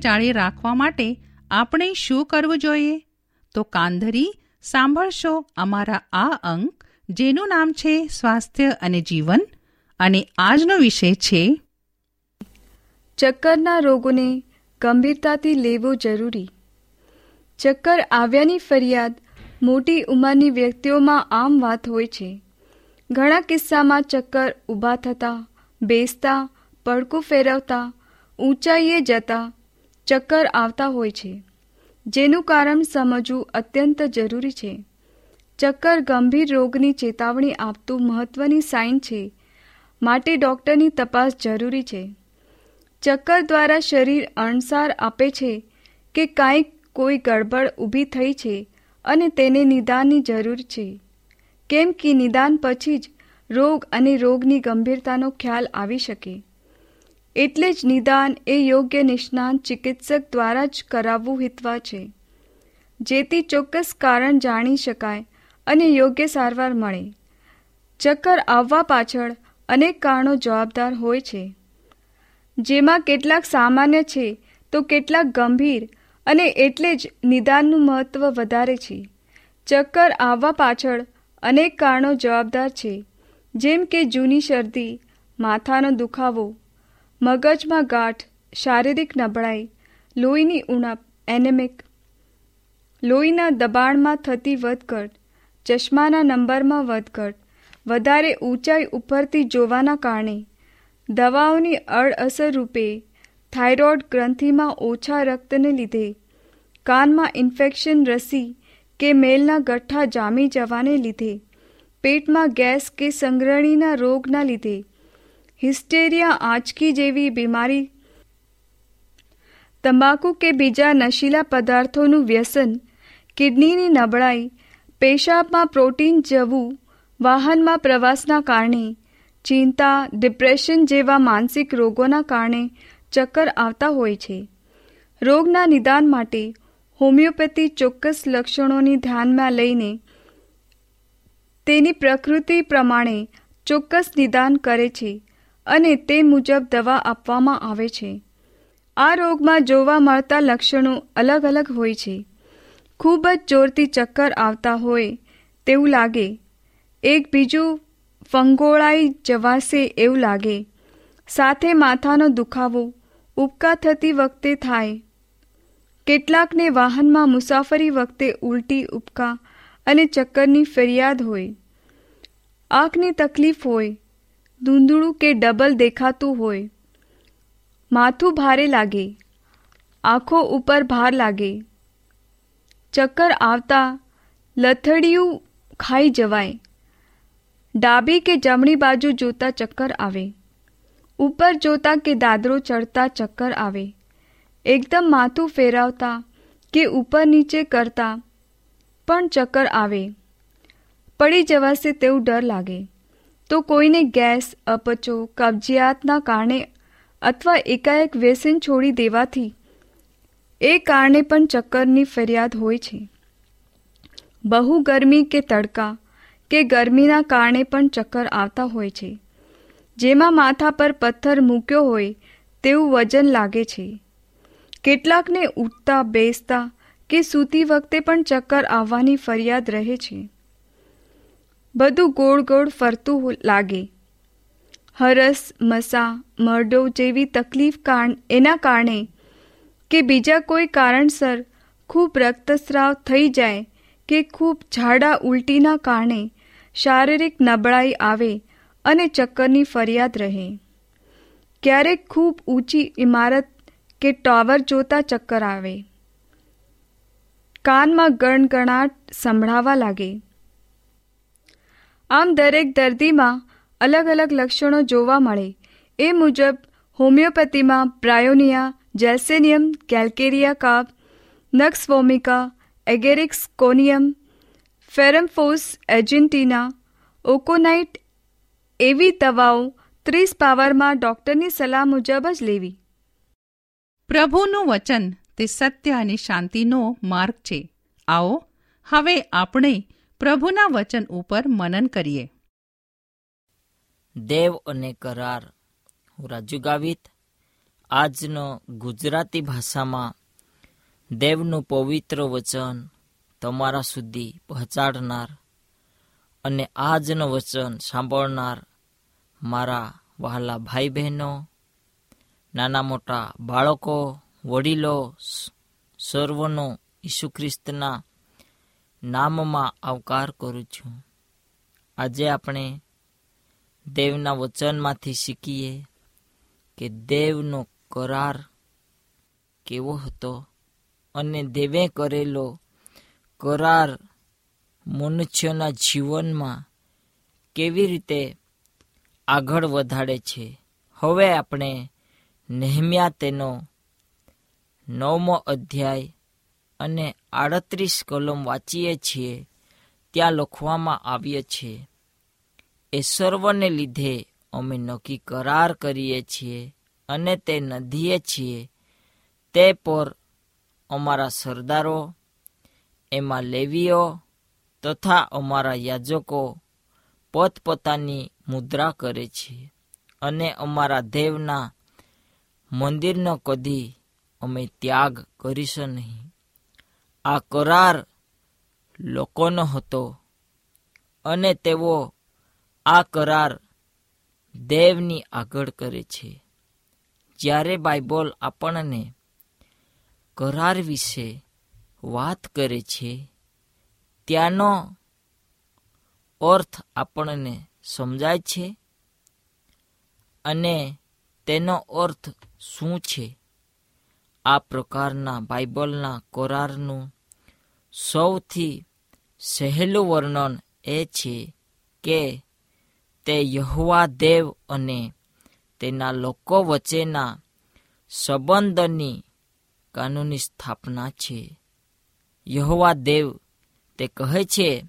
જાળી રાખવા માટે આપણે શું કરવું જોઈએ? તો કાંધરી સાંભળશો અમારા આ અંક, જેનું નામ છે સ્વાસ્થ્ય અને જીવન અને આજનો વિષય છે ચક્કરના રોગોને ગંભીરતાથી લેવો જરૂરી. ચક્કર આવ્યાની ફરિયાદ મોટી ઉંમરની વ્યક્તિઓમાં આમ વાત હોય છે. ઘણા કિસ્સામાં ચક્કર ઊભા થતા, બેસતા, પડકું ફેરવતા, ઊંચાઈએ જતા ચક્કર આવતા હોય છે. જેનું કારણ સમજવું અત્યંત જરૂરી છે. ચક્કર ગંભીર રોગની ચેતવણી આપતું મહત્વની સાઇન છે. માટે ડૉક્ટરની તપાસ જરૂરી છે. ચક્કર દ્વારા શરીર અણસાર આપે છે કે કાંઈક કોઈ ગડબડ ઊભી થઈ છે અને તેને નિદાનની જરૂર છે. કેમ કે નિદાન પછી જ રોગ અને રોગની ગંભીરતાનો ખ્યાલ આવી શકે. એટલે જ નિદાન એ યોગ્ય નિષ્ણાંત ચિકિત્સક દ્વારા જ કરાવવું હિતવા છે. જેથી ચોક્કસ કારણ જાણી શકાય અને યોગ્ય સારવાર મળે. ચક્કર આવવા પાછળ અનેક કારણો જવાબદાર હોય છે. જેમાં કેટલાક સામાન્ય છે તો કેટલાક ગંભીર અને એટલે જ નિદાનનું મહત્વ વધારે છે. ચક્કર આવવા પાછળ અનેક કારણો જવાબદાર છે. જેમ કે જૂની શરદી, માથાનો દુખાવો મગજમાં ગાંઠ, શારીરિક નબળાઈ, લોહીની ઉણપ, એનેમિક. લોહીના દબાણમાં થતી વધઘટ, ચશ્માના નંબરમાં વધઘટ, વધારે ઊંચાઈ ઉપરથી જોવાના કારણે. દવાઓની અડઅસર રૂપે થાઇરોઇડ ગ્રંથિમાં ઓછા રક્તને લીધે કાનમાં ઇન્ફેક્શન રસી કે મેલના ગઠ્ઠા જામી જવાને લીધે, પેટમાં ગેસ કે સંગ્રહણીના રોગના લીધે હિસ્ટેરિયા આંચકી જેવી બીમારી તંબાકુ કે બીજા નશીલા પદાર્થોનું વ્યસન કિડનીની નબળાઈ પેશાબમાં પ્રોટીન જવું વાહનમાં પ્રવાસના કારણે ચિંતા ડિપ્રેશન જેવા માનસિક રોગોના કારણે ચક્કર આવતા હોય છે રોગના નિદાન માટે હોમિયોપેથી ચોક્કસ લક્ષણોની ધ્યાનમાં લઈને તેની પ્રકૃતિ પ્રમાણે ચોક્કસ નિદાન કરે છે અને તે મુજબ દવા આપવામાં આવે છે. આ રોગમાં જોવા મળતા લક્ષણો અલગ અલગ હોય છે. ખૂબ જ જોરથી ચક્કર આવતા હોય તેવું લાગે. એક બીજું ફંગોળાઈ જવાશે એવું લાગે. સાથે માથાનો દુખાવો ઉપકા થતી વખતે થાય. કેટલાકને વાહનમાં મુસાફરી વખતે ઉલટી ઉપકા અને ચક્કરની ફરિયાદ હોય. આંખની તકલીફ હોય ધૂંધળું કે ડબલ દેખાતું હોય. માથું ભારે લાગે. આંખો ઉપર ભાર લાગે. ચક્કર આવતા લથડિયું ખાઈ જવાય. ડાબી કે જમણી બાજુ જોતા ચક્કર આવે. ઉપર જોતા કે દાદરો ચડતા ચક્કર આવે. એકદમ માથું ફેરવતા કે ઉપર નીચે કરતા પણ ચક્કર આવે. પડી જવાશે તેવું ડર લાગે. તો કોઈને ગેસ, અપચો, કબજિયાતના કારણે અથવા એકાએક વ્યસન છોડી દેવાથી એ કારણે પણ ચક્કરની ફરિયાદ હોય છે. બહુ ગરમી કે તડકા કે ગરમીના કારણે પણ ચક્કર આવતા હોય છે. જેમાં માથા પર પથ્થર મૂક્યો હોય તેવું વજન લાગે છે. કેટલાકને ઉઠતા, બેસતા કે સૂતી વખતે પણ ચક્કર આવવાની ફરિયાદ રહે છે. બધું ગોળ ગોળ ફરતું લાગે. હરસ, મસા, મરડો જેવી તકલીફ કારણ એના કારણે કે બીજા કોઈ કારણસર ખૂબ રક્તસ્રાવ થઈ જાય કે ખૂબ ઝાડા ઉલટીના કારણે શારીરિક નબળાઈ આવે અને ચક્કરની ફરિયાદ રહે. ક્યારેક ખૂબ ઊંચી ઇમારત કે ટાવર જોતા ચક્કર આવે. કાનમાં ગણગણાટ સંભળાવા લાગે. આમ દરેક દર્દીમાં અલગ અલગ લક્ષણો જોવા મળે. એ મુજબ હોમિયોપેથીમાં બ્રાયોનિયા જેલ્સેનિયમ, કેલ્કેરિયા કાપ, નક્સ વોમિકા, એગેરિક્સ કોનિયમ, ફેરમફોસ, એજન્ટિના, ઓકોનાઇટ એવી દવાઓ ત્રીસ પાવરમાં ડૉક્ટરની સલાહ મુજબ જ લેવી. પ્રભુનું વચન તે સત્ય અને શાંતિનો માર્ગ છે. આવો, હવે આપણે પ્રભુના વચન ઉપર મનન કરીએ. દેવ અને કરાર. હું રાજુ ગાવિત. આજનો ગુજરાતી ભાષામાં દેવનું પવિત્ર વચન તમારા સુધી પહોંચાડનાર અને આજનું વચન સાંભળનાર મારા વહાલા ભાઈ બહેનો નાના મોટા બાળકો, વડીલો સર્વનો ઈસુ ખ્રિસ્તના નામમાં આવકાર કરું છું. આજે આપણે દેવના વચનમાંથી શીખીએ કે દેવનો કરાર કેવો હતો અને દેવે કરેલો કરાર મનુષ્યના જીવનમાં કેવી રીતે આગળ વધાડે છે. હવે આપણે નેહમ્યા તેનો નવમો અધ્યાય અને આડત્રીસ કલમ વાંચીએ છીએ, ત્યાં લખવામાં આવીએ છે એ સર્વને લીધે અમે નક્કી કરાર કરીએ છીએ અને તે નદીએ છીએ. તે પર અમારા સરદારો, એમાં લેવીઓ તથા અમારા યાજકો પોતપોતાની મુદ્રા કરે છે અને અમારા દેવના મંદિરનો કદી અમે ત્યાગ કરીશું નહીં. આ કરાર લોકોનો હતો અને તેઓ આ કરાર દેવની આગળ કરે છે. જ્યારે બાઇબલ આપણને કરાર વિશે વાત કરે છે, ત્યાંનો અર્થ આપણને સમજાય છે અને તેનો અર્થ શું છે? આ પ્રકારના બાઇબલના કરારનું સૌથી સહેલું વર્ણન એ છે કે તે યહોવા દેવ અને તેના લોકો વચ્ચેના સંબંધની કાનૂની સ્થાપના છે. યહોવા દેવ તે કહે છે,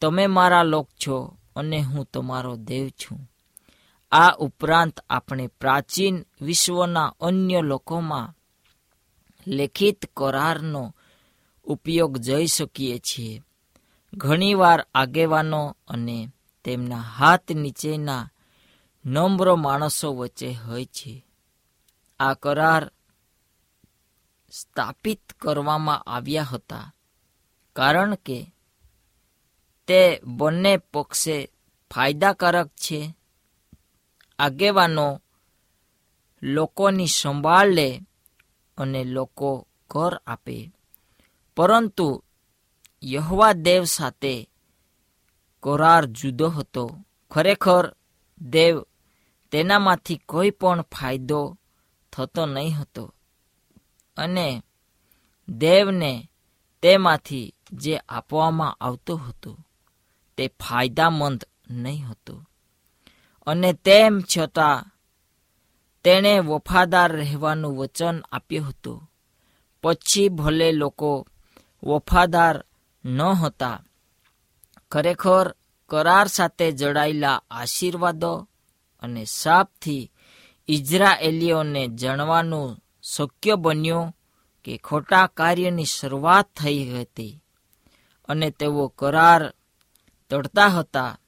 તમે મારા લોક છો અને હું તમારો દેવ છું. આ ઉપરાંત આપણે પ્રાચીન વિશ્વના અન્ય લોકોમાં લેખિત કરારનો ઉપયોગ જઈ શકીએ છીએ. ઘણીવાર આગેવાનો અને તેમના હાથ નીચેના નમ્ર માણસો વચ્ચે હોય છે. આ કરાર સ્થાપિત કરવામાં આવ્યા હતા કારણ કે તે બંને પક્ષે ફાયદાકારક છે. આગેવાનો લોકોની સંભાળ લે અને લોકો કર આપે. પરંતુ યહવા દેવ સાથે કરાર જુદો હતો. ખરેખર દેવ તેનામાંથી કોઈ પણ ફાયદો થતો નહીં હતો. અને દેવને તેમાંથી જે આપવામાં આવતો હતો, તે ફાયદામંદ નહીં હતો. અને તેમ છતાં તેણે વફાદાર રહેવાનું વચન આપ્યું હતું. પછી ભલે લોકો વફાદાર ન હતા, ખરેખર કરાર સાથે જોડાયેલા આશીર્વાદો અને સાપથી ઇઝરાયેલીઓને જાણવાનું શક્ય બન્યું કે ખોટા કાર્યની શરૂઆત થઈ હતી અને તેઓ કરાર તોડતા હતા.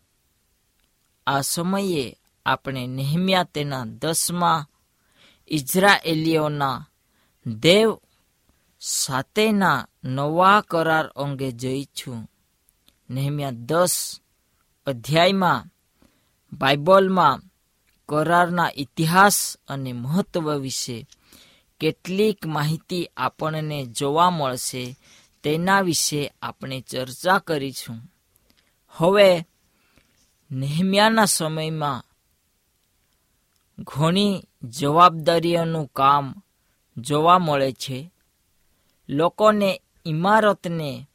આ સમયે આપણે નેહમ્યા તેના દસમાં, ઇઝરાયેલીઓના દેવ સાથેના નવા કરાર અંગે જઈશું છું. દસ અધ્યાયમાં બાઇબલમાં કરારના ઇતિહાસ અને મહત્વ વિશે કેટલીક માહિતી આપણને જોવા મળશે તેના વિશે આપણે ચર્ચા કરીશું. હવે નહેમ્યાના સમયમાં ઘણી જવાબદારીઓનું કામ જોવા મળે છે. લોકોને ઇમારતને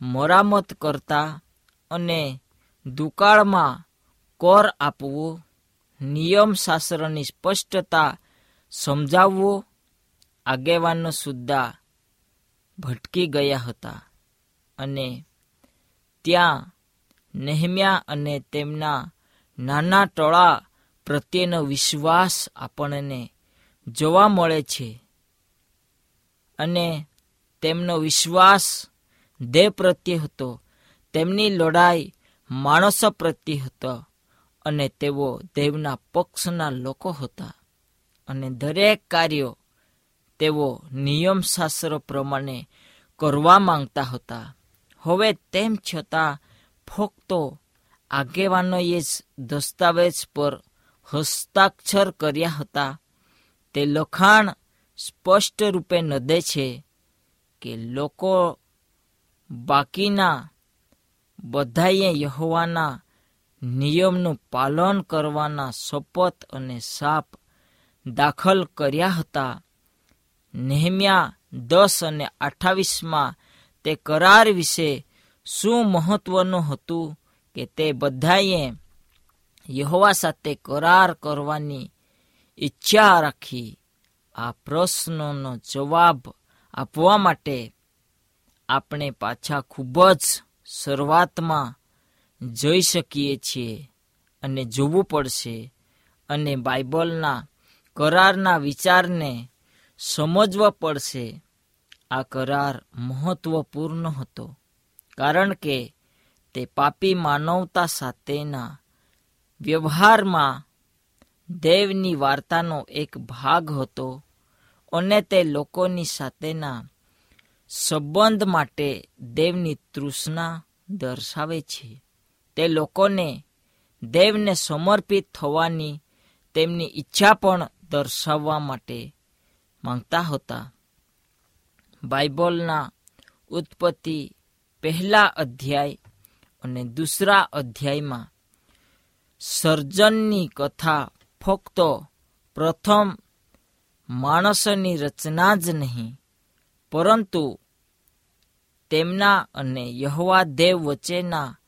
મરામત કરતા અને દુકાળમાં કર આપવું, નિયમશાસ્ત્રની સ્પષ્ટતા સમજાવવું આગેવાનો સુદ્ધા ભટકી ગયા હતા અને ત્યાં નેહમ્યા અને તેમના નાના ટોળા પ્રત્યેનો વિશ્વાસ આપણને જોવા મળે છે. અને તેમનો વિશ્વાસ દેહ પ્રત્યે હતો. તેમની લડાઈ માણસો પ્રત્યે હતો અને તેઓ દેવના પક્ષના લોકો હતા. અને દરેક કાર્યો તેઓ નિયમશાસ્ત્ર પ્રમાણે કરવા માંગતા હતા. હવે તેમ છતાં ફક્ત આગેવાનોએ જ દસ્તાવેજ પર હસ્તાક્ષર કર્યા હતા. તે લખાણ સ્પષ્ટ રૂપે નદે છે કે લોકો બાકીના બધાએ યહોવાના નિયમનું પાલન કરવાના શપથ અને સાપ દાખલ કર્યા હતા. નેહમ્યા દસ અને અઠાવીસમાં તે કરાર વિશે શું મહત્વનું હતું કે તે બધાએ યહોવા સાથે કરાર કરવાની ઈચ્છા રાખી આ પ્રશ્નોનો જવાબ આપવા માટે આપણે પાછા ખૂબ જ શરૂઆતમાં જોઈ શકીએ છીએ અને જોવું પડશે અને બાઇબલના કરારના વિચારને સમજવા પડશે. આ કરાર મહત્વપૂર્ણ હતો કારણ કે તે પાપી માનવતા સાથેના વ્યવહારમાં દેવની વાર્તાનો એક ભાગ હતો. અને તે લોકોની સાથેના સંબંધ માટે દેવની તૃષ્ણા દર્શાવે છે. તે લોકોને દેવને સમર્પિત થવાની તેમની ઈચ્છા પણ દર્શાવવા માટે માંગતા હતા. બાઇબલના ઉત્પત્તિ પહેલા અધ્યાય અને દૂસરા અધ્યાયમાં સર્જનની કથા ફક્ત પ્રથમ માણસની રચના જ નહીં, પરંતુ તેમના અને યહવા દેવ વચ્ચેના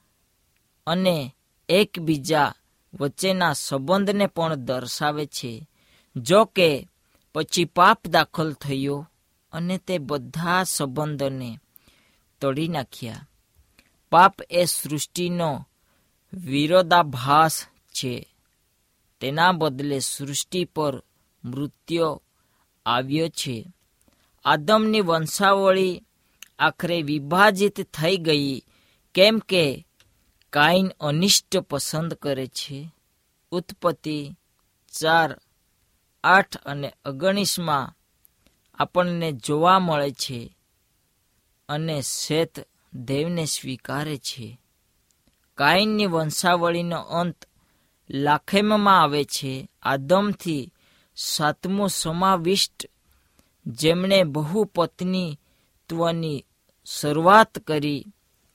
અને એકબીજા વચ્ચેના સંબંધને પણ દર્શાવે છે. જો કે પછી પાપ દાખલ થયો અને તે બધા સંબંધોને તોડી નાખ્યા. પાપ એ સૃષ્ટિનો વિરોધાભાસ છે. તેના બદલે સૃષ્ટિ પર મૃત્યુ આવ્યો છે. આદમની વંશાવળી આખરે વિભાજિત થઈ ગઈ, કેમ કે કાઈન અનિષ્ટ પસંદ કરે છે. ઉત્પત્તિ ચાર, આઠ અને ઓગણીસમાં આપણને જોવા મળે છે અને શેત દેવને સ્વીકારે છે. કાઈનની વંશાવળીનો અંત લાખેમમાં આવે છે. આદમથી સાતમો સમાવિષ્ટ, જેમણે બહુ પત્નીત્વની શરૂઆત કરી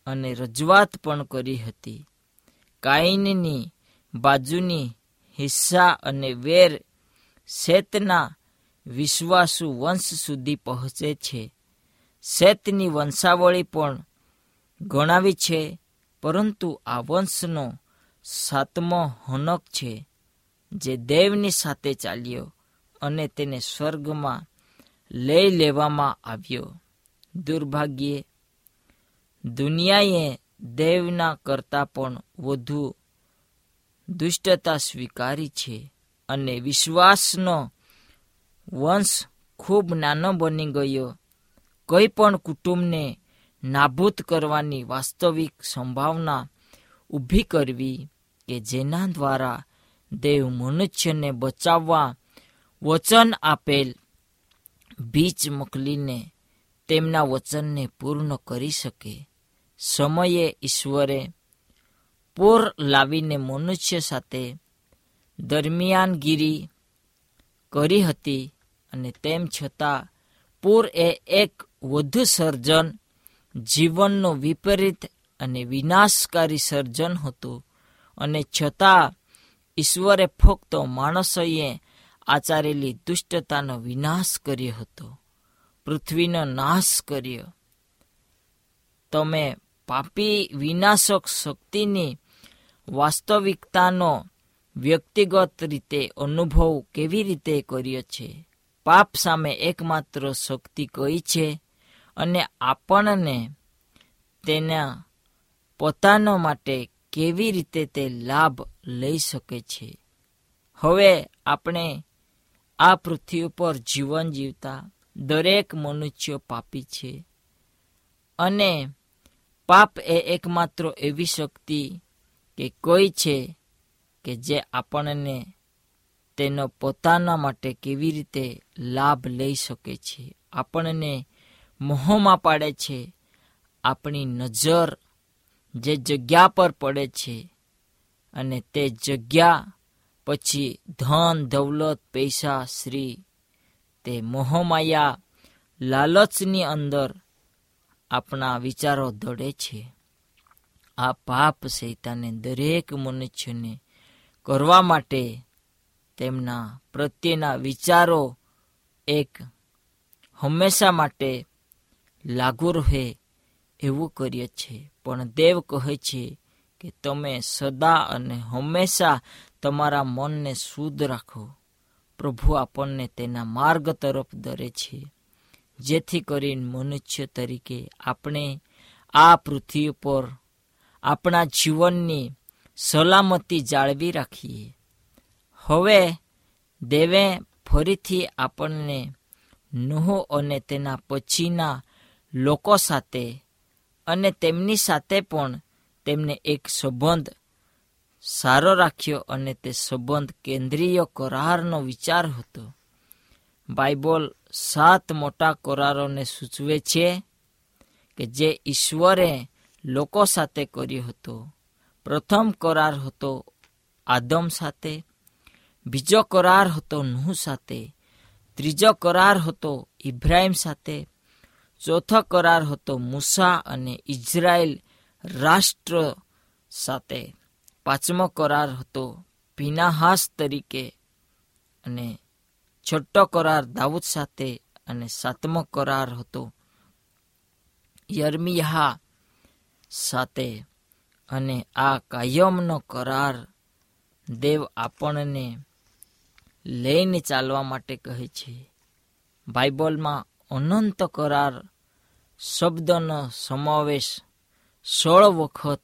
અને રજૂઆત પણ કરી હતી. કાયનની બાજુની હિસ્સા અને વેર શેતના વિશ્વાસુ વંશ સુધી પહોંચે છે. શેતની વંશાવળી પણ ગણાવી છે. પરંતુ આ વંશનો સાતમો હનક છે, જે દેવની સાથે ચાલ્યો અને તેને સ્વર્ગમાં લઈ લેવામાં આવ્યો. દુર્ભાગ્યે, દુનિયાએ દેવના કરતાં પણ વધુ દુષ્ટતા સ્વીકારી છે અને વિશ્વાસનો વંશ ખૂબ નાનો બની ગયો. કોઈ પણ કુટુંબને નાબૂદ કરવાની વાસ્તવિક સંભાવના ઊભી કરવી કે જેના દ્વારા દેવ મનુષ્યને બચાવવા વચન આપેલ બીજ મોકલીને તેમના વચનને પૂર્ણ કરી શકે. સમયે ઈશ્વરે પોર લાવીને મનુષ્ય સાથે દરમિયાનગીરી કરી હતી અને તેમ છતાં પૂર એ એક વધુ સર્જન જીવનનું વિપરીત અને વિનાશકારી સર્જન હતું. અને છતાં ઈશ્વરે ફક્ત માણસોએ આચારેલી દુષ્ટતાનો વિનાશ કર્યો હતો. પૃથ્વીનો નાશ કર્યો. તમે પાપી વિનાશક શક્તિની વાસ્તવિકતાનો વ્યક્તિગત રીતે અનુભવ કેવી રીતે કર્યો છે? પાપ સામે એકમાત્ર શક્તિ કઈ છે? અને આપણને તેના પોતાનો માટે કેવી રીતે તે લાભ લઈ શકે છે. હવે આપણે આ પૃથ્વી ઉપર જીવન જીવતા દરેક મનુષ્યો પાપી છે. અને પાપ એ એકમાત્ર એવી શક્તિ કે કોઈ છે કે જે આપણને તેનો પોતાના માટે કેવી રીતે લાભ લઈ શકે છે. આપણને મોહમાં પાડે છે. આપણી નજર જે જગ્યા પર પડે છે અને તે જગ્યા પછી ધન, દૌલત, પૈસા શ્રી તે મોહમાયા લાલચની અંદર આપણા વિચારો દોડે છે. આ પાપ સૈતાને દરેક મનુષ્યને કરવા માટે તેમના પ્રત્યેના વિચારો એક હંમેશા માટે લાગુ રહે એવું કરીએ છીએ. પણ દેવ કહે છે કે તમે સદા અને હંમેશા તમારા મનને શુદ્ધ રાખો. પ્રભુ આપણને તેના માર્ગ તરફ દરે છે. જેથી કરીને મનુષ્ય તરીકે આપણે આ પૃથ્વી પર આપણા જીવનની સલામતી જાળવી રાખીએ. હવે દેવે ફરીથી આપણને નોહ અને તેના પછીના લોકો સાથે અને તેમની સાથે પણ તેમને એક સંબંધ સારો રાખ્યો અને તે સંબંધ કેન્દ્રીય કરારનો વિચાર હતો. બાઇબલ સાત મોટા કરારોને સૂચવે છે કે જે ઈશ્વરે લોકો સાથે કર્યો હતો. પ્રથમ કરાર હતો આદમ સાથે, બીજો કરાર હતો નુહ સાથે, ત્રીજો કરાર હતો ઇબ્રાહિમ સાથે ચોથો કરાર હતો મૂસા અને ઇઝરાયલ રાષ્ટ્ર સાથે. પાંચમો કરાર હતો પીનાહાસ તરીકે અને છઠ્ઠો કરાર દાઉદ સાથે અને સાતમો કરાર હતો યર્મિયા સાથે. અને આ કાયમનો કરાર દેવ આપણને લઈને ચાલવા માટે કહે છે. બાઇબલમાં અનંત કરાર શબ્દનો સમાવેશ સોળ વખત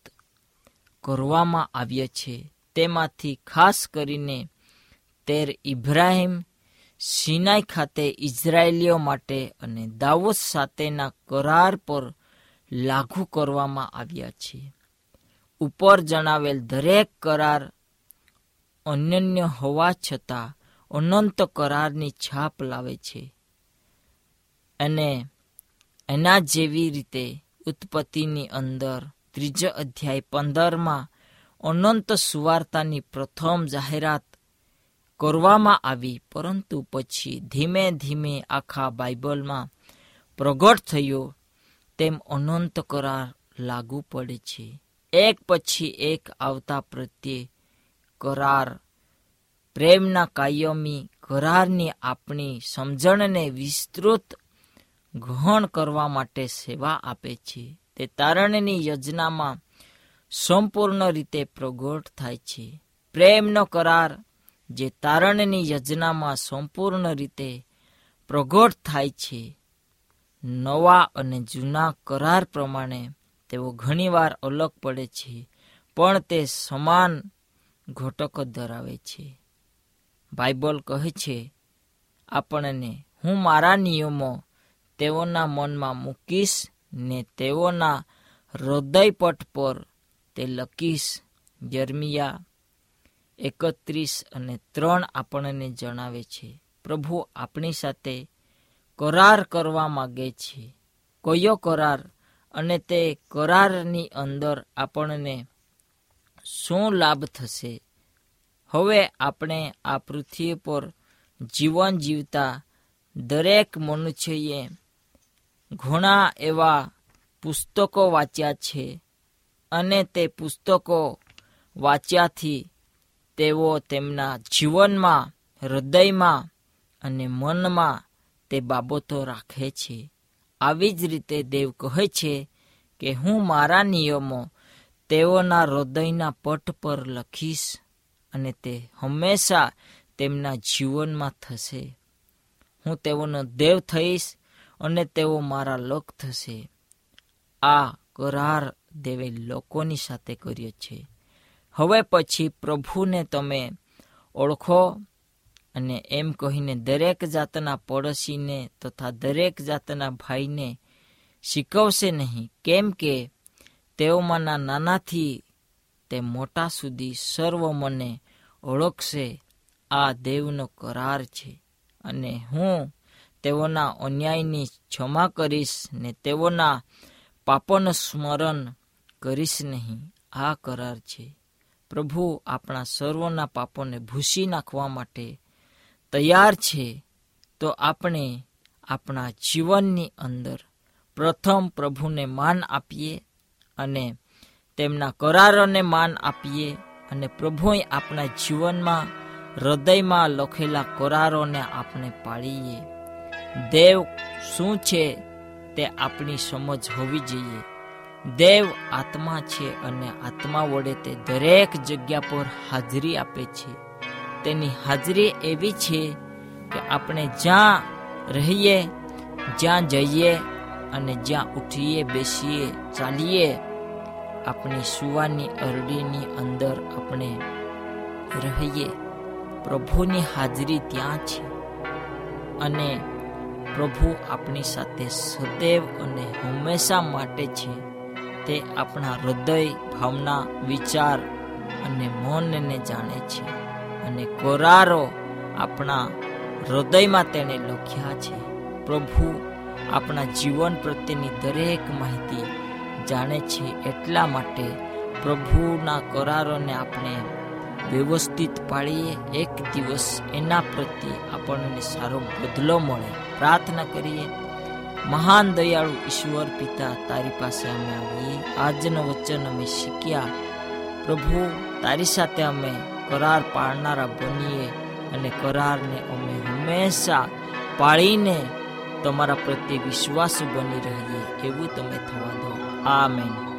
કરવામાં આવ્યો છે. તેમાંથી ખાસ કરીને તેર ઇબ્રાહિમ સિનાઈ ખાતે ઇઝરાયેલીઓ માટે અને દાઉદ સાથેના કરાર પર લાગુ કરવામાં આવ્યા છે. ઉપર જણાવેલ દરેક કરાર અનન્ય હોવા છતાં અનંત કરારની છાપ લાવે છે. અને એના જેવી રીતે ઉત્પત્તિની અંદર ત્રીજો અધ્યાય પંદરમાં અનંત સુવાર્તાની પ્રથમ જાહેરાત કરવામાં આવી, પરંતુ પછી ધીમે ધીમે આખા બાઇબલમાં પ્રગટ થયો, તેમ અનંત કરાર લાગુ પડે છે. એક પછી એક આવતા પ્રત્યે કરાર, પ્રેમના કાયમી કરારની આપણી સમજણને વિસ્તૃત ગ્રહણ કરવા માટે સેવા આપે છે. તે તારણની યોજનામાં સંપૂર્ણ રીતે પ્રગટ થાય છે. પ્રેમનો કરાર જે તારણની યોજનામાં સંપૂર્ણ રીતે પ્રગટ થાય છે. નવા અને જૂના કરાર પ્રમાણે તેઓ ઘણીવાર અલગ પડે છે, પણ તે સમાન ઘટકો ધરાવે છે. બાઇબલ કહે છે, આપણને હું મારા નિયમો તેઓના મનમાં મૂકીશ ને તેઓના હૃદયપટ પર તે લખીશ. જર્મિયા એકત્રીસ અને ત્રણ આપણને જણાવે છે, પ્રભુ આપણી સાથે કરાર કરવા માગે છે. કયો કરાર? અને તે કરારની અંદર આપણને શું લાભ થશે? હવે આપણે આ પૃથ્વી પર જીવન જીવતા દરેક મનુષ્યએ ઘણા એવા પુસ્તકો વાંચ્યા છે અને તે પુસ્તકો વાંચ્યાથી તેઓ તેમના જીવનમાં, હૃદયમાં અને મનમાં તે બાબતો રાખે છે. આવી જ રીતે દેવ કહે છે કે, હું મારા નિયમો તેઓના હૃદયના પટ પર લખીશ અને તે હંમેશા તેમના જીવનમાં થશે. હું તેઓનો દેવ થઈશ અને તેઓ મારા લોક થશે. આ કરાર દેવે લોકોની સાથે કર્યો છે. હવે પછી પ્રભુને તમે ઓળખો અને એમ કહીને દરેક જાતના પડોશીને તથા દરેક જાતના ભાઈને શીખવશે નહીં, કેમ કે તેઓમાંના નાનાથી તે મોટા સુધી સર્વ મને ઓળખશે. આ દેવનો કરાર છે અને હું તેઓના અન્યાયની ક્ષમા કરીશ ને તેઓના પાપોનું સ્મરણ કરીશ નહીં. આ કરાર છે. પ્રભુ આપણા સર્વના પાપોને ભૂસી નાખવા માટે તૈયાર છે. તો આપણે આપણા જીવનની અંદર પ્રથમ પ્રભુને માન આપીએ અને તેમના કરારોને માન આપીએ અને પ્રભુએ આપણા જીવનમાં હૃદયમાં લખેલા કરારોને આપણે પાળીએ. દેવ શું છે તે આપણી સમજ હોવી જોઈએ. દેવ આત્મા છે અને આત્મા વડે તે દરેક જગ્યા પર હાજરી આપે છે. તેની હાજરી એવી છે કે આપણે જ્યાં રહીએ, જ્યાં જઈએ અને જ્યાં ઉઠીએ, બેસીએ, ચાલીએ, આપણી સુવાની અરડીની અંદર આપણે રહીએ. પ્રભુની હાજરી ત્યાં છે. અને પ્રભુ આપણી સાથે સદૈવ અને હંમેશા માટે છે. તે આપણા હૃદય, ભાવના, વિચાર અને મનને જાણે છે અને કોરારો આપણા હૃદયમાં તેણે લખ્યા છે. પ્રભુ આપણા જીવન પ્રત્યેની દરેક માહિતી જાણે છે એટલા માટે પ્રભુના કરારોને આપણે વ્યવસ્થિત પાળીએ એક દિવસ એના પ્રત્યે આપણને સારો બદલો મળે. પ્રાર્થના કરીએ, મહાન દયાળુ ઈશ્વર પિતા, તારી પાસે અમે આવીએ આજનું વચન અમે શીખ્યા. પ્રભુ, તારી સાથે અમે કરાર પાળનારા બનીએ અને કરારને અમે હંમેશા પાળીને તમારા પ્રત્યે વિશ્વાસ બની રહીએ. એવું તમે થવા દો. આ મેં